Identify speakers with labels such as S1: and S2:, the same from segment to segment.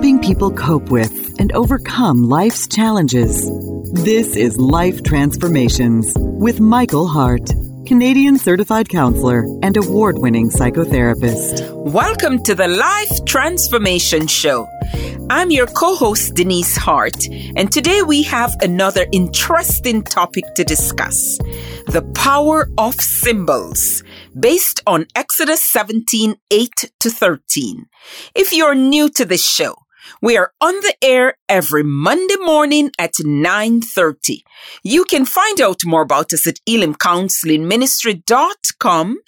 S1: helping people cope with and overcome life's challenges. This is Life Transformations with Michael Hart. Canadian certified counselor and award winning psychotherapist.
S2: Welcome to the Life Transformation Show. I'm your co host, Denise Hart, and today we have another interesting topic to discuss the power of symbols, based on Exodus 17 8 to 13. If you're new to this show, we are on the air every Monday morning at 9.30. You can find out more about us at elimcounsellingministry.com.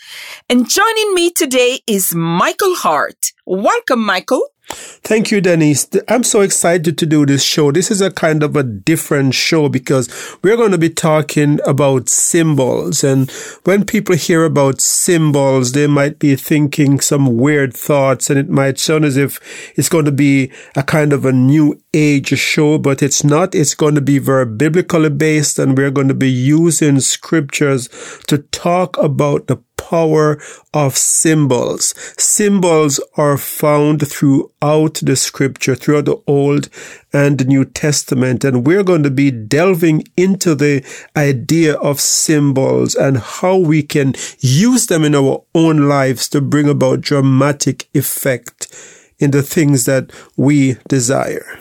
S2: And joining me today is Michael Hart. Welcome, Michael.
S3: Thank you, Denise. I'm so excited to do this show. This is a kind of a different show because we're going to be talking about symbols. And when people hear about symbols, they might be thinking some weird thoughts and it might sound as if it's going to be a kind of a new age show, but it's not. It's going to be very biblically based and we're going to be using scriptures to talk about the power of symbols. Symbols are found throughout the scripture, throughout the Old and the New Testament. And we're going to be delving into the idea of symbols and how we can use them in our own lives to bring about dramatic effect in the things that we desire.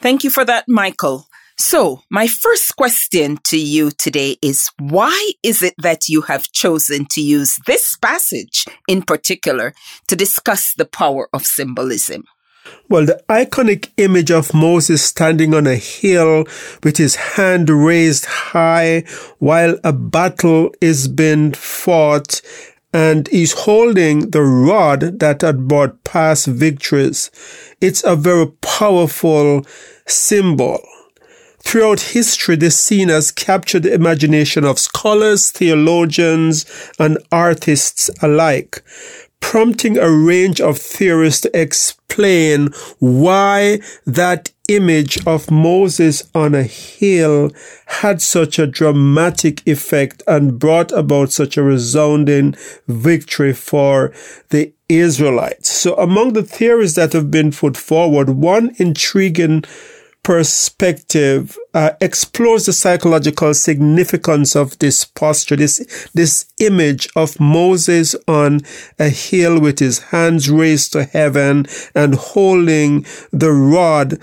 S2: Thank you for that, Michael. So, my first question to you today is why is it that you have chosen to use this passage in particular to discuss the power of symbolism?
S3: Well, the iconic image of Moses standing on a hill with his hand raised high while a battle is being fought and he's holding the rod that had brought past victories. It's a very powerful symbol. Throughout history, this scene has captured the imagination of scholars, theologians, and artists alike, prompting a range of theories to explain why that image of Moses on a hill had such a dramatic effect and brought about such a resounding victory for the Israelites. So among the theories that have been put forward, one intriguing perspective uh, explores the psychological significance of this posture, this, this image of Moses on a hill with his hands raised to heaven and holding the rod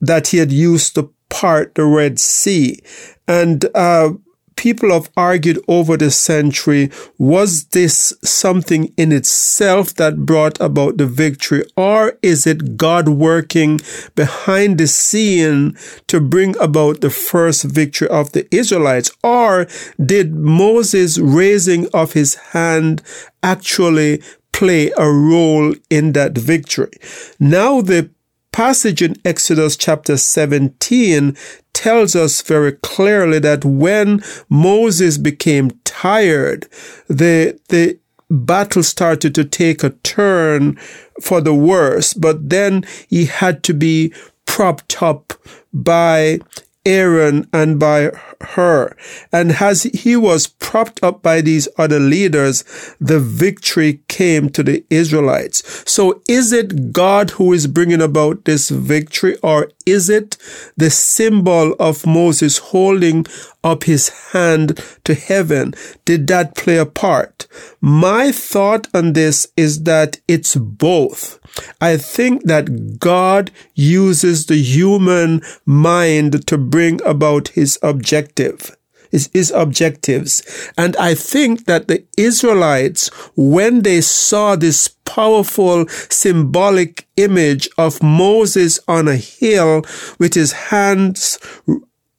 S3: that he had used to part the Red Sea. And, uh, people have argued over the century, was this something in itself that brought about the victory, or is it God working behind the scene to bring about the first victory of the Israelites? Or did Moses raising of his hand actually play a role in that victory? Now the passage in Exodus chapter 17 tells us very clearly that when Moses became tired, the, the battle started to take a turn for the worse, but then he had to be propped up by Aaron and by Hur. And as he was propped up by these other leaders, the victory came to the Israelites. So is it God who is bringing about this victory or is it the symbol of Moses holding up his hand to heaven? Did that play a part? My thought on this is that it's both. I think that God uses the human mind to bring about his objective is his objectives. And I think that the Israelites, when they saw this powerful symbolic image of Moses on a hill with his hands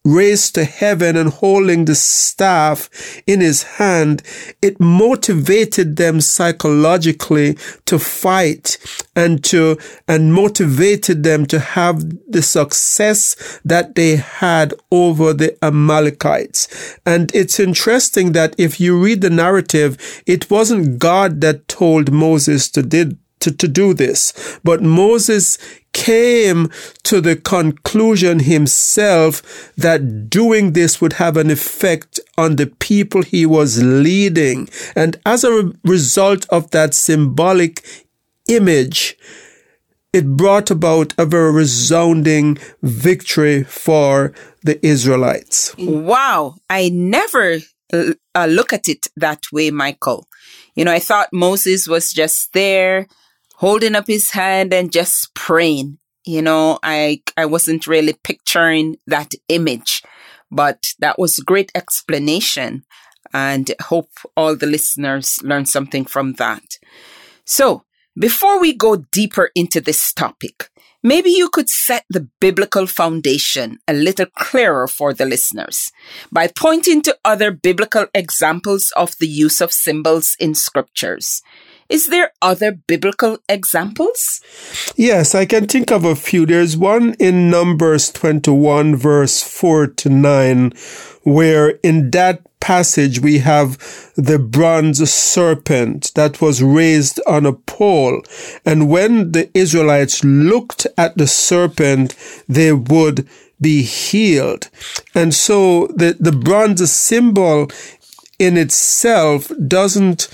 S3: raised to heaven and holding the staff in his hand, it motivated them psychologically to fight and to, and motivated them to have the success that they had over the Amalekites. And it's interesting that if you read the narrative, it wasn't God that told Moses to did to, to do this. But Moses came to the conclusion himself that doing this would have an effect on the people he was leading. And as a result of that symbolic image, it brought about a very resounding victory for the Israelites.
S2: Wow. I never uh, look at it that way, Michael. You know, I thought Moses was just there holding up his hand and just praying. You know, I, I wasn't really picturing that image, but that was great explanation and hope all the listeners learn something from that. So before we go deeper into this topic, maybe you could set the biblical foundation a little clearer for the listeners by pointing to other biblical examples of the use of symbols in scriptures. Is there other biblical examples?
S3: Yes, I can think of a few. There's one in Numbers 21, verse 4 to 9, where in that passage we have the bronze serpent that was raised on a pole. And when the Israelites looked at the serpent, they would be healed. And so the, the bronze symbol in itself doesn't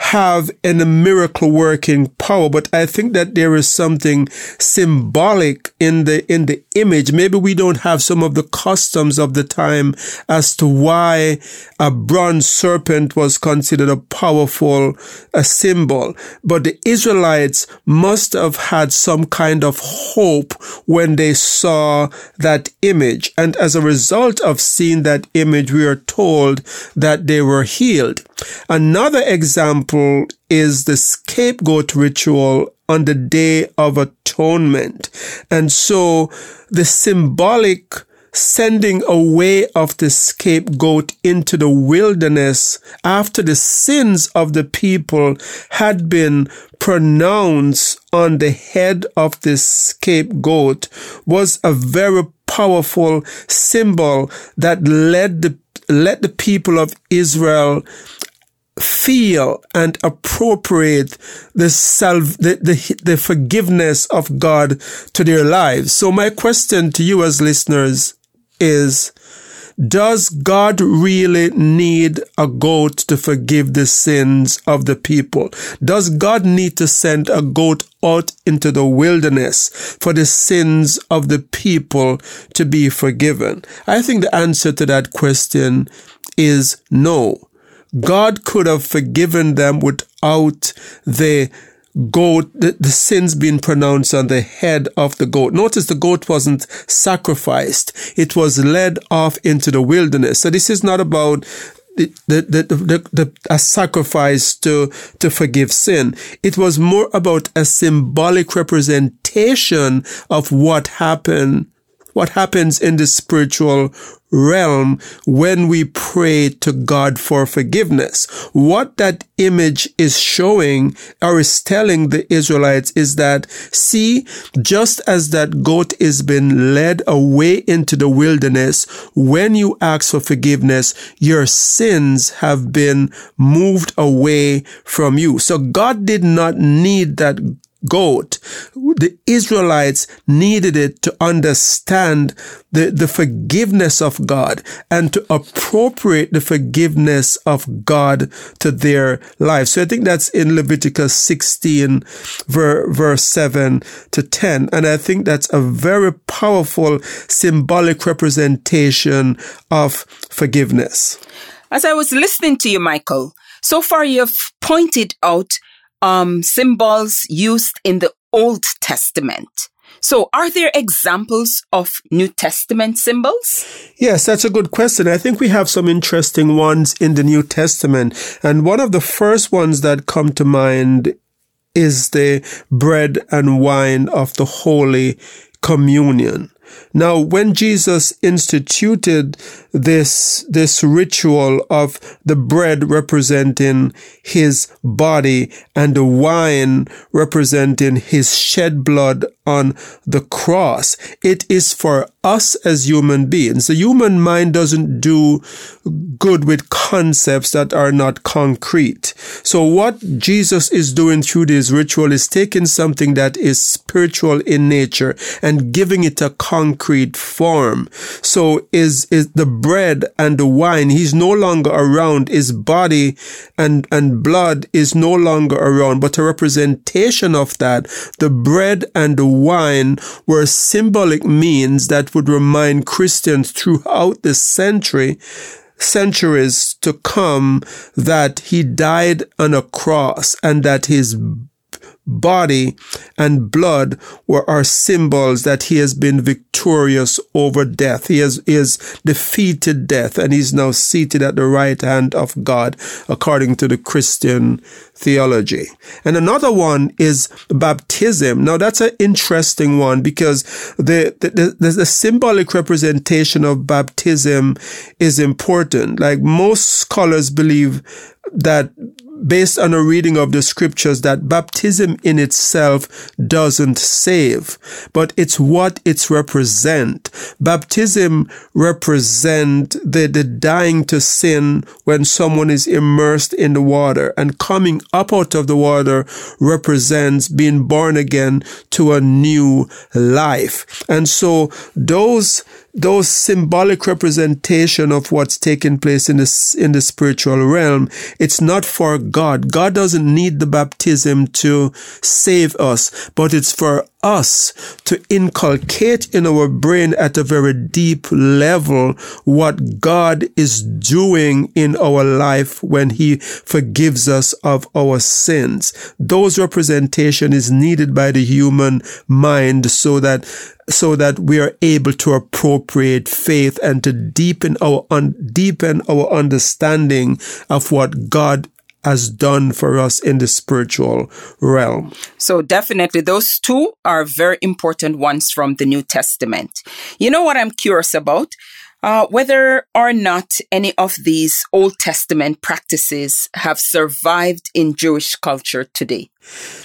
S3: have a miracle working power, but I think that there is something symbolic in the, in the image. Maybe we don't have some of the customs of the time as to why a bronze serpent was considered a powerful a symbol. But the Israelites must have had some kind of hope when they saw that image. And as a result of seeing that image, we are told that they were healed. Another example is the scapegoat ritual on the Day of Atonement. And so the symbolic sending away of the scapegoat into the wilderness after the sins of the people had been pronounced on the head of the scapegoat was a very powerful symbol that led the let the people of Israel feel and appropriate the self, the, the, the forgiveness of God to their lives. So my question to you as listeners is, does God really need a goat to forgive the sins of the people? Does God need to send a goat out into the wilderness for the sins of the people to be forgiven? I think the answer to that question is no. God could have forgiven them without the goat, the, the, sins being pronounced on the head of the goat. Notice the goat wasn't sacrificed. It was led off into the wilderness. So this is not about the, the, the, the, the, a sacrifice to, to forgive sin. It was more about a symbolic representation of what happened what happens in the spiritual realm when we pray to God for forgiveness. What that image is showing or is telling the Israelites is that, see, just as that goat is being led away into the wilderness, when you ask for forgiveness, your sins have been moved away from you. So God did not need that goat. The Israelites needed it to understand the, the forgiveness of God and to appropriate the forgiveness of God to their lives. So I think that's in Leviticus 16 ver, verse 7 to 10. And I think that's a very powerful symbolic representation of forgiveness.
S2: As I was listening to you, Michael, so far you've pointed out um, symbols used in the Old Testament. So, are there examples of New Testament symbols?
S3: Yes, that's a good question. I think we have some interesting ones in the New Testament. And one of the first ones that come to mind is the bread and wine of the Holy Communion. Now, when Jesus instituted this, this ritual of the bread representing his body and the wine representing his shed blood on the cross, it is for us as human beings. The human mind doesn't do good with concepts that are not concrete. So what Jesus is doing through this ritual is taking something that is spiritual in nature and giving it a concrete form. So is, is the bread and the wine, he's no longer around. His body and, and blood is no longer around, but a representation of that. The bread and the wine were symbolic means that would remind Christians throughout the century centuries to come that he died on a cross and that his body and blood were our symbols that he has been victorious over death. He has, he has defeated death and he's now seated at the right hand of God according to the Christian theology. And another one is baptism. Now that's an interesting one because the, the, the, the symbolic representation of baptism is important. Like most scholars believe that based on a reading of the scriptures that baptism in itself doesn't save, but it's what it's represent. Baptism represent the, the dying to sin when someone is immersed in the water and coming up out of the water represents being born again to a new life. And so those those symbolic representation of what's taking place in the, in the spiritual realm, it's not for God. God doesn't need the baptism to save us, but it's for us to inculcate in our brain at a very deep level what God is doing in our life when he forgives us of our sins. Those representation is needed by the human mind so that so that we are able to appropriate faith and to deepen our un- deepen our understanding of what God has done for us in the spiritual realm.
S2: So definitely those two are very important ones from the New Testament. You know what I'm curious about? Uh, whether or not any of these Old Testament practices have survived in Jewish culture today.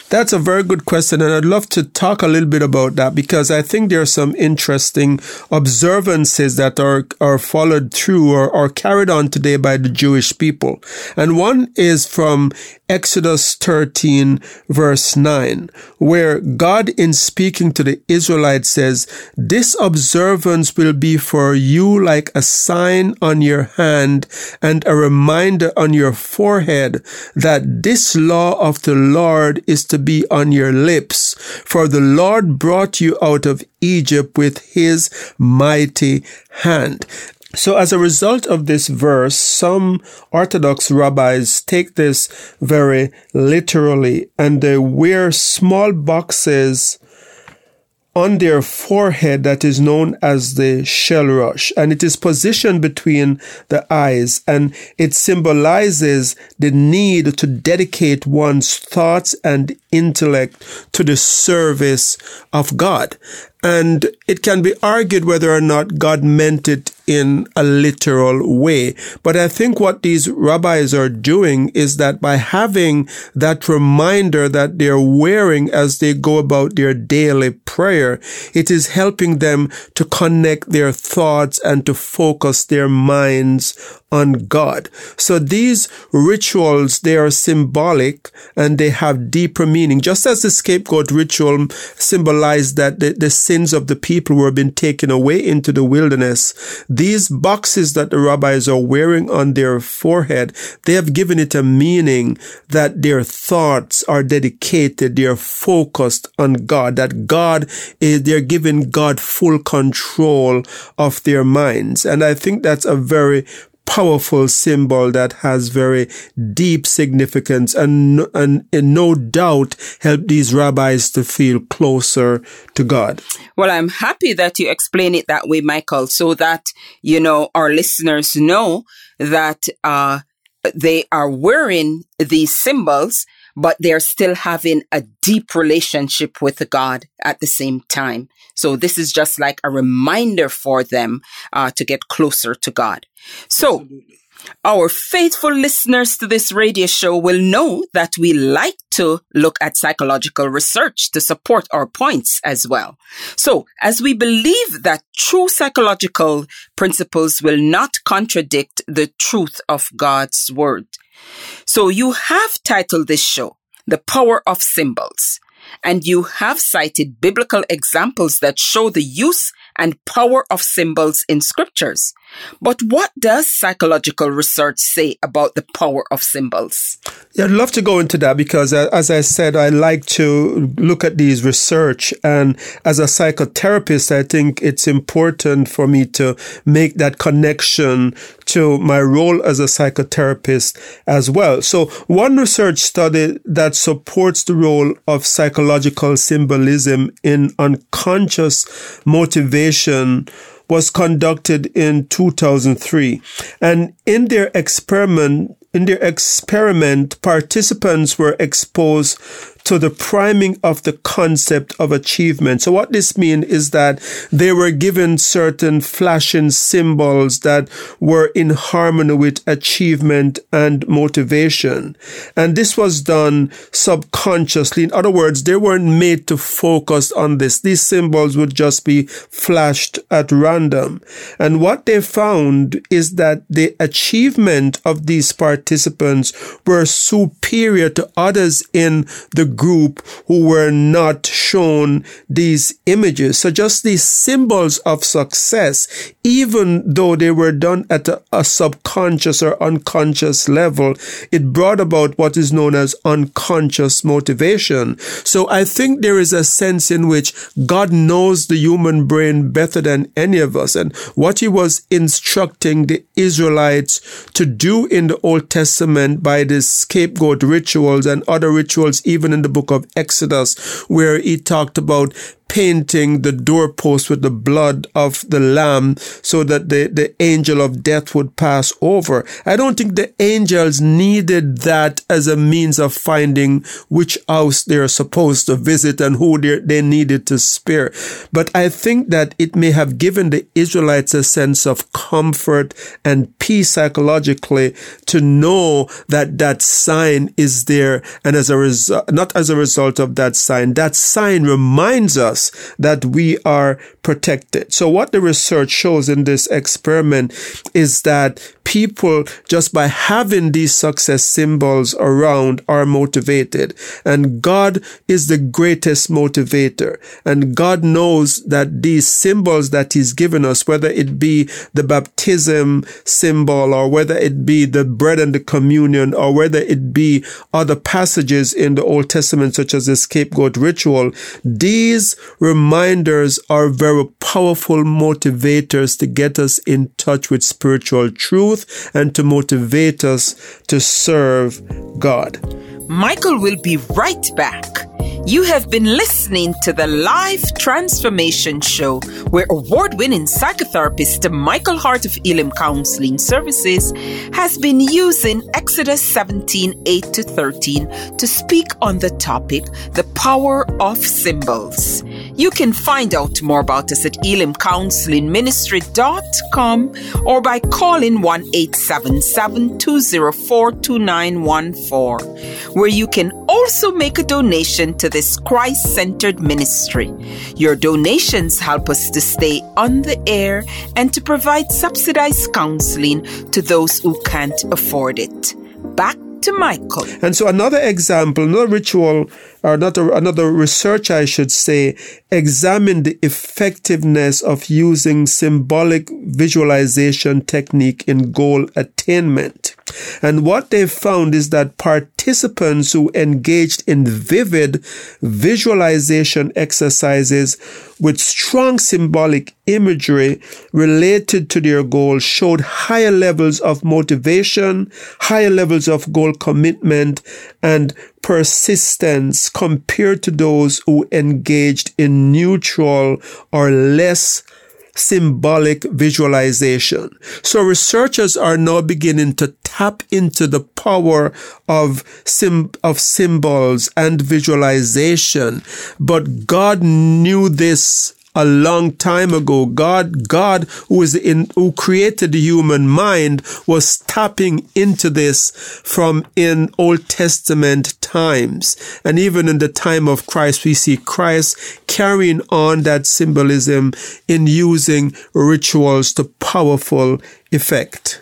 S3: That's a very good question, and I'd love to talk a little bit about that because I think there are some interesting observances that are, are followed through or, or carried on today by the Jewish people. And one is from Exodus 13, verse 9, where God, in speaking to the Israelites, says, This observance will be for you like a sign on your hand and a reminder on your forehead that this law of the Lord is to be on your lips. For the Lord brought you out of Egypt with his mighty hand. So as a result of this verse, some Orthodox rabbis take this very literally and they wear small boxes on their forehead that is known as the shel rosh and it is positioned between the eyes and it symbolizes the need to dedicate one's thoughts and intellect to the service of God. And it can be argued whether or not God meant it in a literal way. But I think what these rabbis are doing is that by having that reminder that they're wearing as they go about their daily prayer, it is helping them to connect their thoughts and to focus their minds on God. So these rituals, they are symbolic and they have deeper meaning. Just as the scapegoat ritual symbolized that the, the sins of the people were being taken away into the wilderness, these boxes that the rabbis are wearing on their forehead, they have given it a meaning that their thoughts are dedicated, they are focused on God, that God is, they're giving God full control of their minds. And I think that's a very powerful symbol that has very deep significance and, and, and no doubt helped these rabbis to feel closer to God.
S2: Well, I'm happy that you explain it that way, Michael, so that, you know, our listeners know that, uh, they are wearing these symbols, but they're still having a deep relationship with God at the same time. So this is just like a reminder for them uh, to get closer to God. So, Absolutely. Our faithful listeners to this radio show will know that we like to look at psychological research to support our points as well. So, as we believe that true psychological principles will not contradict the truth of God's word. So, you have titled this show, The Power of Symbols and you have cited biblical examples that show the use and power of symbols in scriptures. But what does psychological research say about the power of symbols?
S3: Yeah, I'd love to go into that because, uh, as I said, I like to look at these research. And as a psychotherapist, I think it's important for me to make that connection to my role as a psychotherapist as well. So one research study that supports the role of psychological symbolism in unconscious motivation was conducted in 2003. And in their experiment, in their experiment, participants were exposed to the priming of the concept of achievement. So what this means is that they were given certain flashing symbols that were in harmony with achievement and motivation. And this was done subconsciously. In other words, they weren't made to focus on this. These symbols would just be flashed at random. And what they found is that the achievement of these participants were superior to others in the group who were not shown these images. So just these symbols of success, even though they were done at a, a subconscious or unconscious level, it brought about what is known as unconscious motivation. So I think there is a sense in which God knows the human brain better than any of us. And what he was instructing the Israelites to do in the Old Testament by the scapegoat rituals and other rituals, even in the book of Exodus, where he talked about painting the doorpost with the blood of the lamb so that the, the angel of death would pass over. I don't think the angels needed that as a means of finding which house they're supposed to visit and who they needed to spare. But I think that it may have given the Israelites a sense of comfort and peace psychologically to know that that sign is there. And as a result, not as a result of that sign, that sign reminds us us that we are protected. So what the research shows in this experiment is that people just by having these success symbols around are motivated and God is the greatest motivator and God knows that these symbols that he's given us, whether it be the baptism symbol or whether it be the bread and the communion or whether it be other passages in the Old Testament such as the scapegoat ritual, these reminders are very powerful motivators to get us in touch with spiritual truth and to motivate us to serve God.
S2: Michael will be right back. You have been listening to the Life Transformation Show, where award winning psychotherapist Michael Hart of Elim Counselling Services has been using Exodus 17 8 to 13 to speak on the topic, the power of symbols. You can find out more about us at elimcounsellingministry.com or by calling 1 877 204 2914, where you can also make a donation to this Christ centered ministry. Your donations help us to stay on the air and to provide subsidized counseling to those who can't afford it. Back to Michael.
S3: And so another example, another ritual or another, another research, I should say, examine the effectiveness of using symbolic visualization technique in goal attainment. And what they found is that participants who engaged in vivid visualization exercises with strong symbolic imagery related to their goal showed higher levels of motivation, higher levels of goal commitment, and persistence compared to those who engaged in neutral or less symbolic visualization. So researchers are now beginning to tap into the power of sim- of symbols and visualization. But God knew this a long time ago. God, God who is in, who created the human mind was tapping into this from in Old Testament times. And even in the time of Christ, we see Christ carrying on that symbolism in using rituals to powerful effect.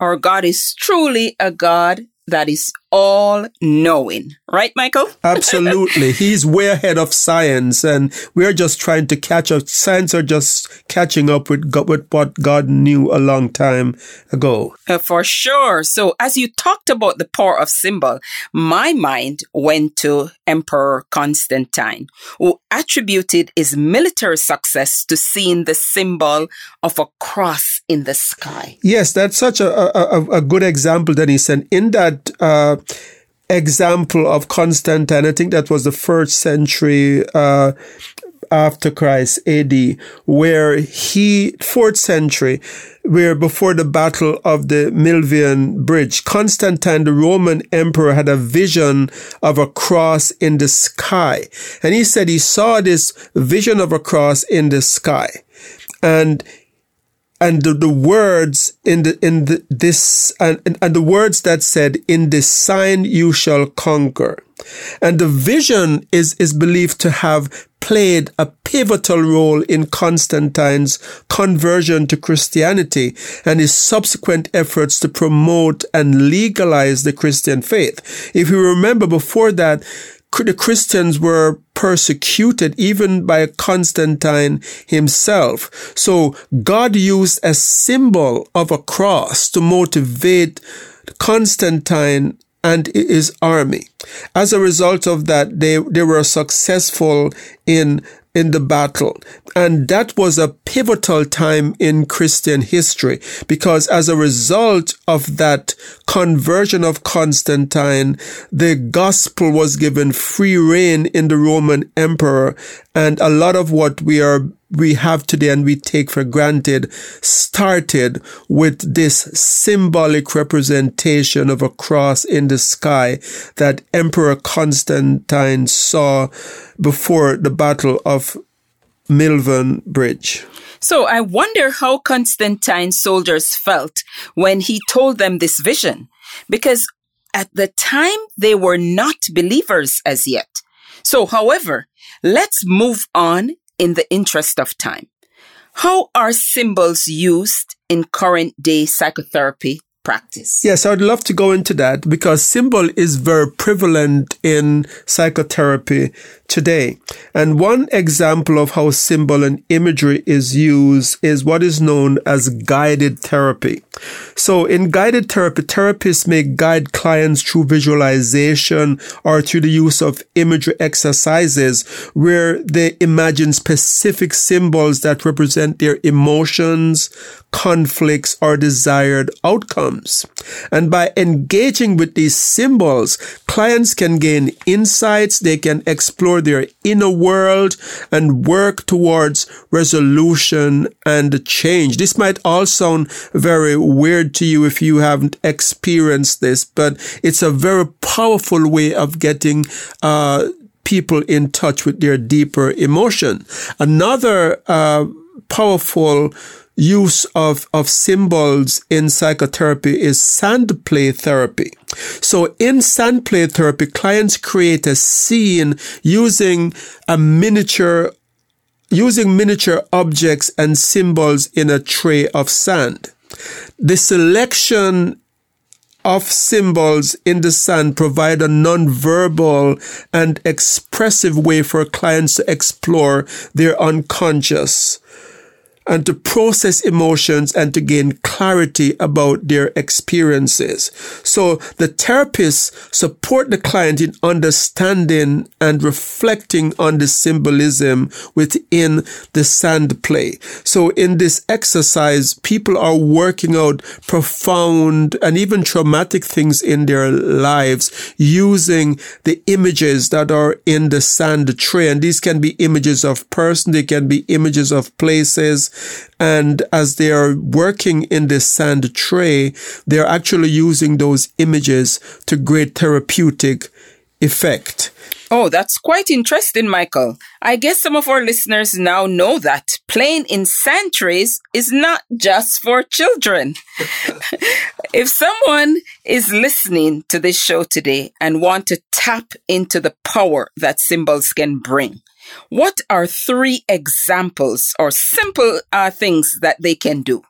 S2: Our God is truly a God that is all knowing. Right, Michael?
S3: Absolutely. He's way ahead of science and we're just trying to catch up. Science are just catching up with, God, with what God knew a long time ago.
S2: Uh, for sure. So as you talked about the power of symbol, my mind went to Emperor Constantine, who attributed his military success to seeing the symbol of a cross in the sky.
S3: Yes, that's such a, a, a good example, Denise. And in that, uh, example of Constantine. I think that was the first century uh, after Christ AD, where he, fourth century, where before the battle of the Milvian Bridge, Constantine, the Roman emperor, had a vision of a cross in the sky. And he said he saw this vision of a cross in the sky. And and the, the, words in the in the, this and, and the words that said in this sign you shall conquer and the vision is is believed to have played a pivotal role in Constantine's conversion to Christianity and his subsequent efforts to promote and legalize the Christian faith. If you remember before that, the Christians were persecuted even by Constantine himself. So God used a symbol of a cross to motivate Constantine and his army. As a result of that, they, they were successful in in the battle. And that was a pivotal time in Christian history because as a result of that conversion of Constantine, the gospel was given free reign in the Roman emperor. And a lot of what we are we have today and we take for granted started with this symbolic representation of a cross in the sky that Emperor Constantine saw before the Battle of Milvian Bridge.
S2: So I wonder how Constantine's soldiers felt when he told them this vision, because at the time they were not believers as yet. So, however, let's move on in the interest of time. How are symbols used in current day psychotherapy practice.
S3: Yes, I'd love to go into that because symbol is very prevalent in psychotherapy today. And one example of how symbol and imagery is used is what is known as guided therapy. So in guided therapy, therapists may guide clients through visualization or through the use of imagery exercises where they imagine specific symbols that represent their emotions, conflicts, or desired outcomes. And by engaging with these symbols, clients can gain insights, they can explore their inner world and work towards resolution and change. This might all sound very weird to you if you haven't experienced this, but it's a very powerful way of getting, uh, people in touch with their deeper emotion. Another, uh, powerful use of, of symbols in psychotherapy is sand play therapy. So in sand play therapy, clients create a scene using a miniature using miniature objects and symbols in a tray of sand. The selection of symbols in the sand provide a non-verbal and expressive way for clients to explore their unconscious and to process emotions and to gain clarity about their experiences. So the therapists support the client in understanding and reflecting on the symbolism within the sand play. So in this exercise, people are working out profound and even traumatic things in their lives using the images that are in the sand tray. And these can be images of person, they can be images of places, and as they are working in this sand tray, they're actually using those images to great therapeutic effect.
S2: Oh, that's quite interesting, Michael. I guess some of our listeners now know that playing in trays is not just for children. if someone is listening to this show today and want to tap into the power that symbols can bring, what are three examples or simple uh, things that they can do?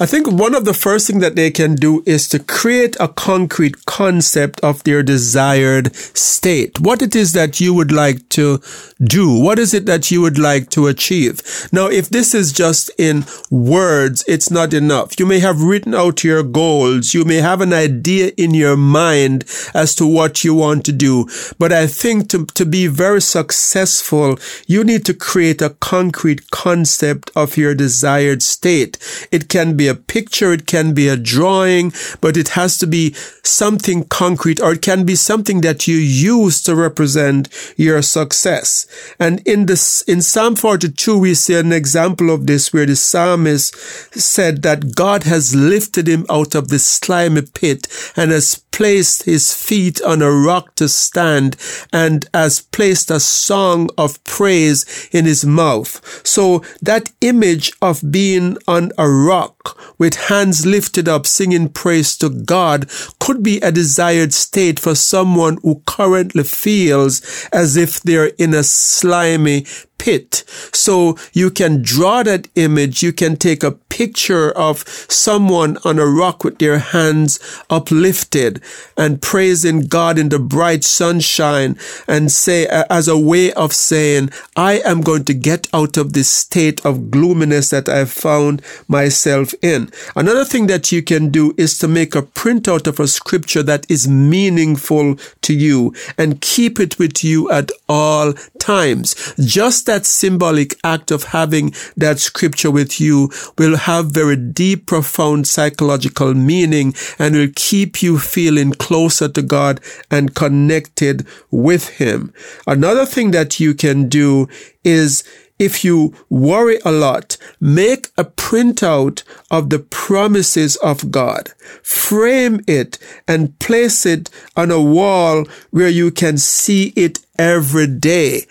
S3: I think one of the first things that they can do is to create a concrete concept of their desired state. What it is that you would like to do. What is it that you would like to achieve? Now, if this is just in words, it's not enough. You may have written out your goals. You may have an idea in your mind as to what you want to do. But I think to, to be very successful, you need to create a concrete concept of your desired state. It can be a picture, it can be a drawing, but it has to be something concrete or it can be something that you use to represent your success. And in this, in Psalm 42, we see an example of this where the psalmist said that God has lifted him out of the slimy pit and has placed his feet on a rock to stand and has placed a song of praise in his mouth. So that image of being on a rock with hands lifted up singing praise to God could be a desired state for someone who currently feels as if they're in a slimy pit. So you can draw that image. You can take a picture of someone on a rock with their hands uplifted and praising God in the bright sunshine and say, as a way of saying, I am going to get out of this state of gloominess that I've found myself in. Another thing that you can do is to make a printout of a scripture that is meaningful to you and keep it with you at all times. Just that symbolic act of having that scripture with you will have very deep, profound psychological meaning and will keep you feeling closer to God and connected with Him. Another thing that you can do is if you worry a lot, make a printout of the promises of God. Frame it and place it on a wall where you can see it every day.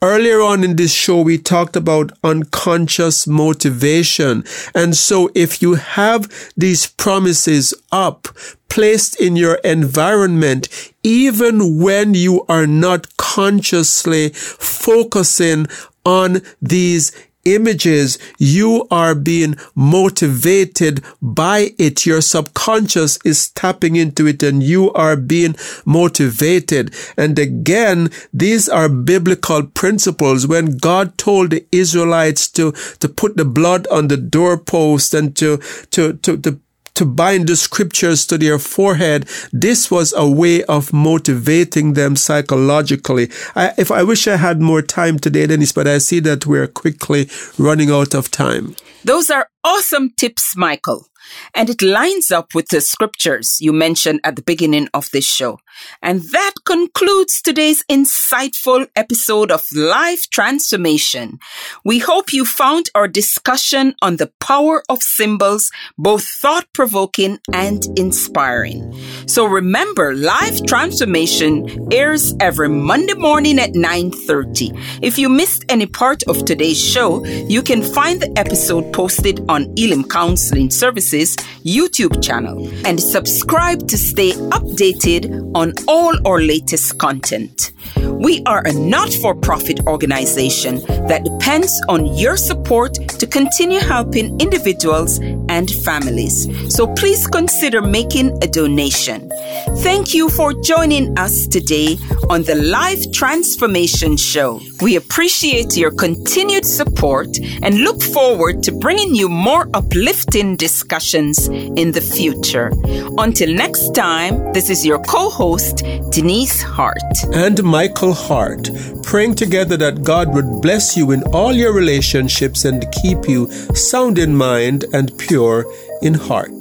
S3: Earlier on in this show, we talked about unconscious motivation. And so if you have these promises up, placed in your environment, even when you are not consciously focusing on these images, you are being motivated by it. Your subconscious is tapping into it and you are being motivated. And again, these are biblical principles. When God told the Israelites to, to put the blood on the doorpost and to, to, to, to to bind the scriptures to their forehead. This was a way of motivating them psychologically. I, if I wish I had more time today, Dennis, but I see that we're quickly running out of time.
S2: Those are awesome tips, Michael. And it lines up with the scriptures you mentioned at the beginning of this show. And that concludes today's insightful episode of Life Transformation. We hope you found our discussion on the power of symbols both thought provoking and inspiring. So remember, Life Transformation airs every Monday morning at 9.30. If you missed any part of today's show, you can find the episode posted on Elim Counselling Services YouTube channel and subscribe to stay updated on on all our latest content. We are a not for profit organization that depends on your support to continue helping individuals and families. So please consider making a donation. Thank you for joining us today on the Life Transformation Show. We appreciate your continued support and look forward to bringing you more uplifting discussions in the future. Until next time, this is your co host, Denise Hart.
S3: And Michael Hart, praying together that God would bless you in all your relationships and you sound in mind and pure in heart.